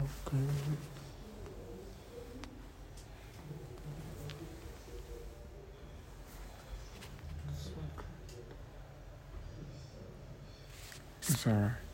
Okay. It's.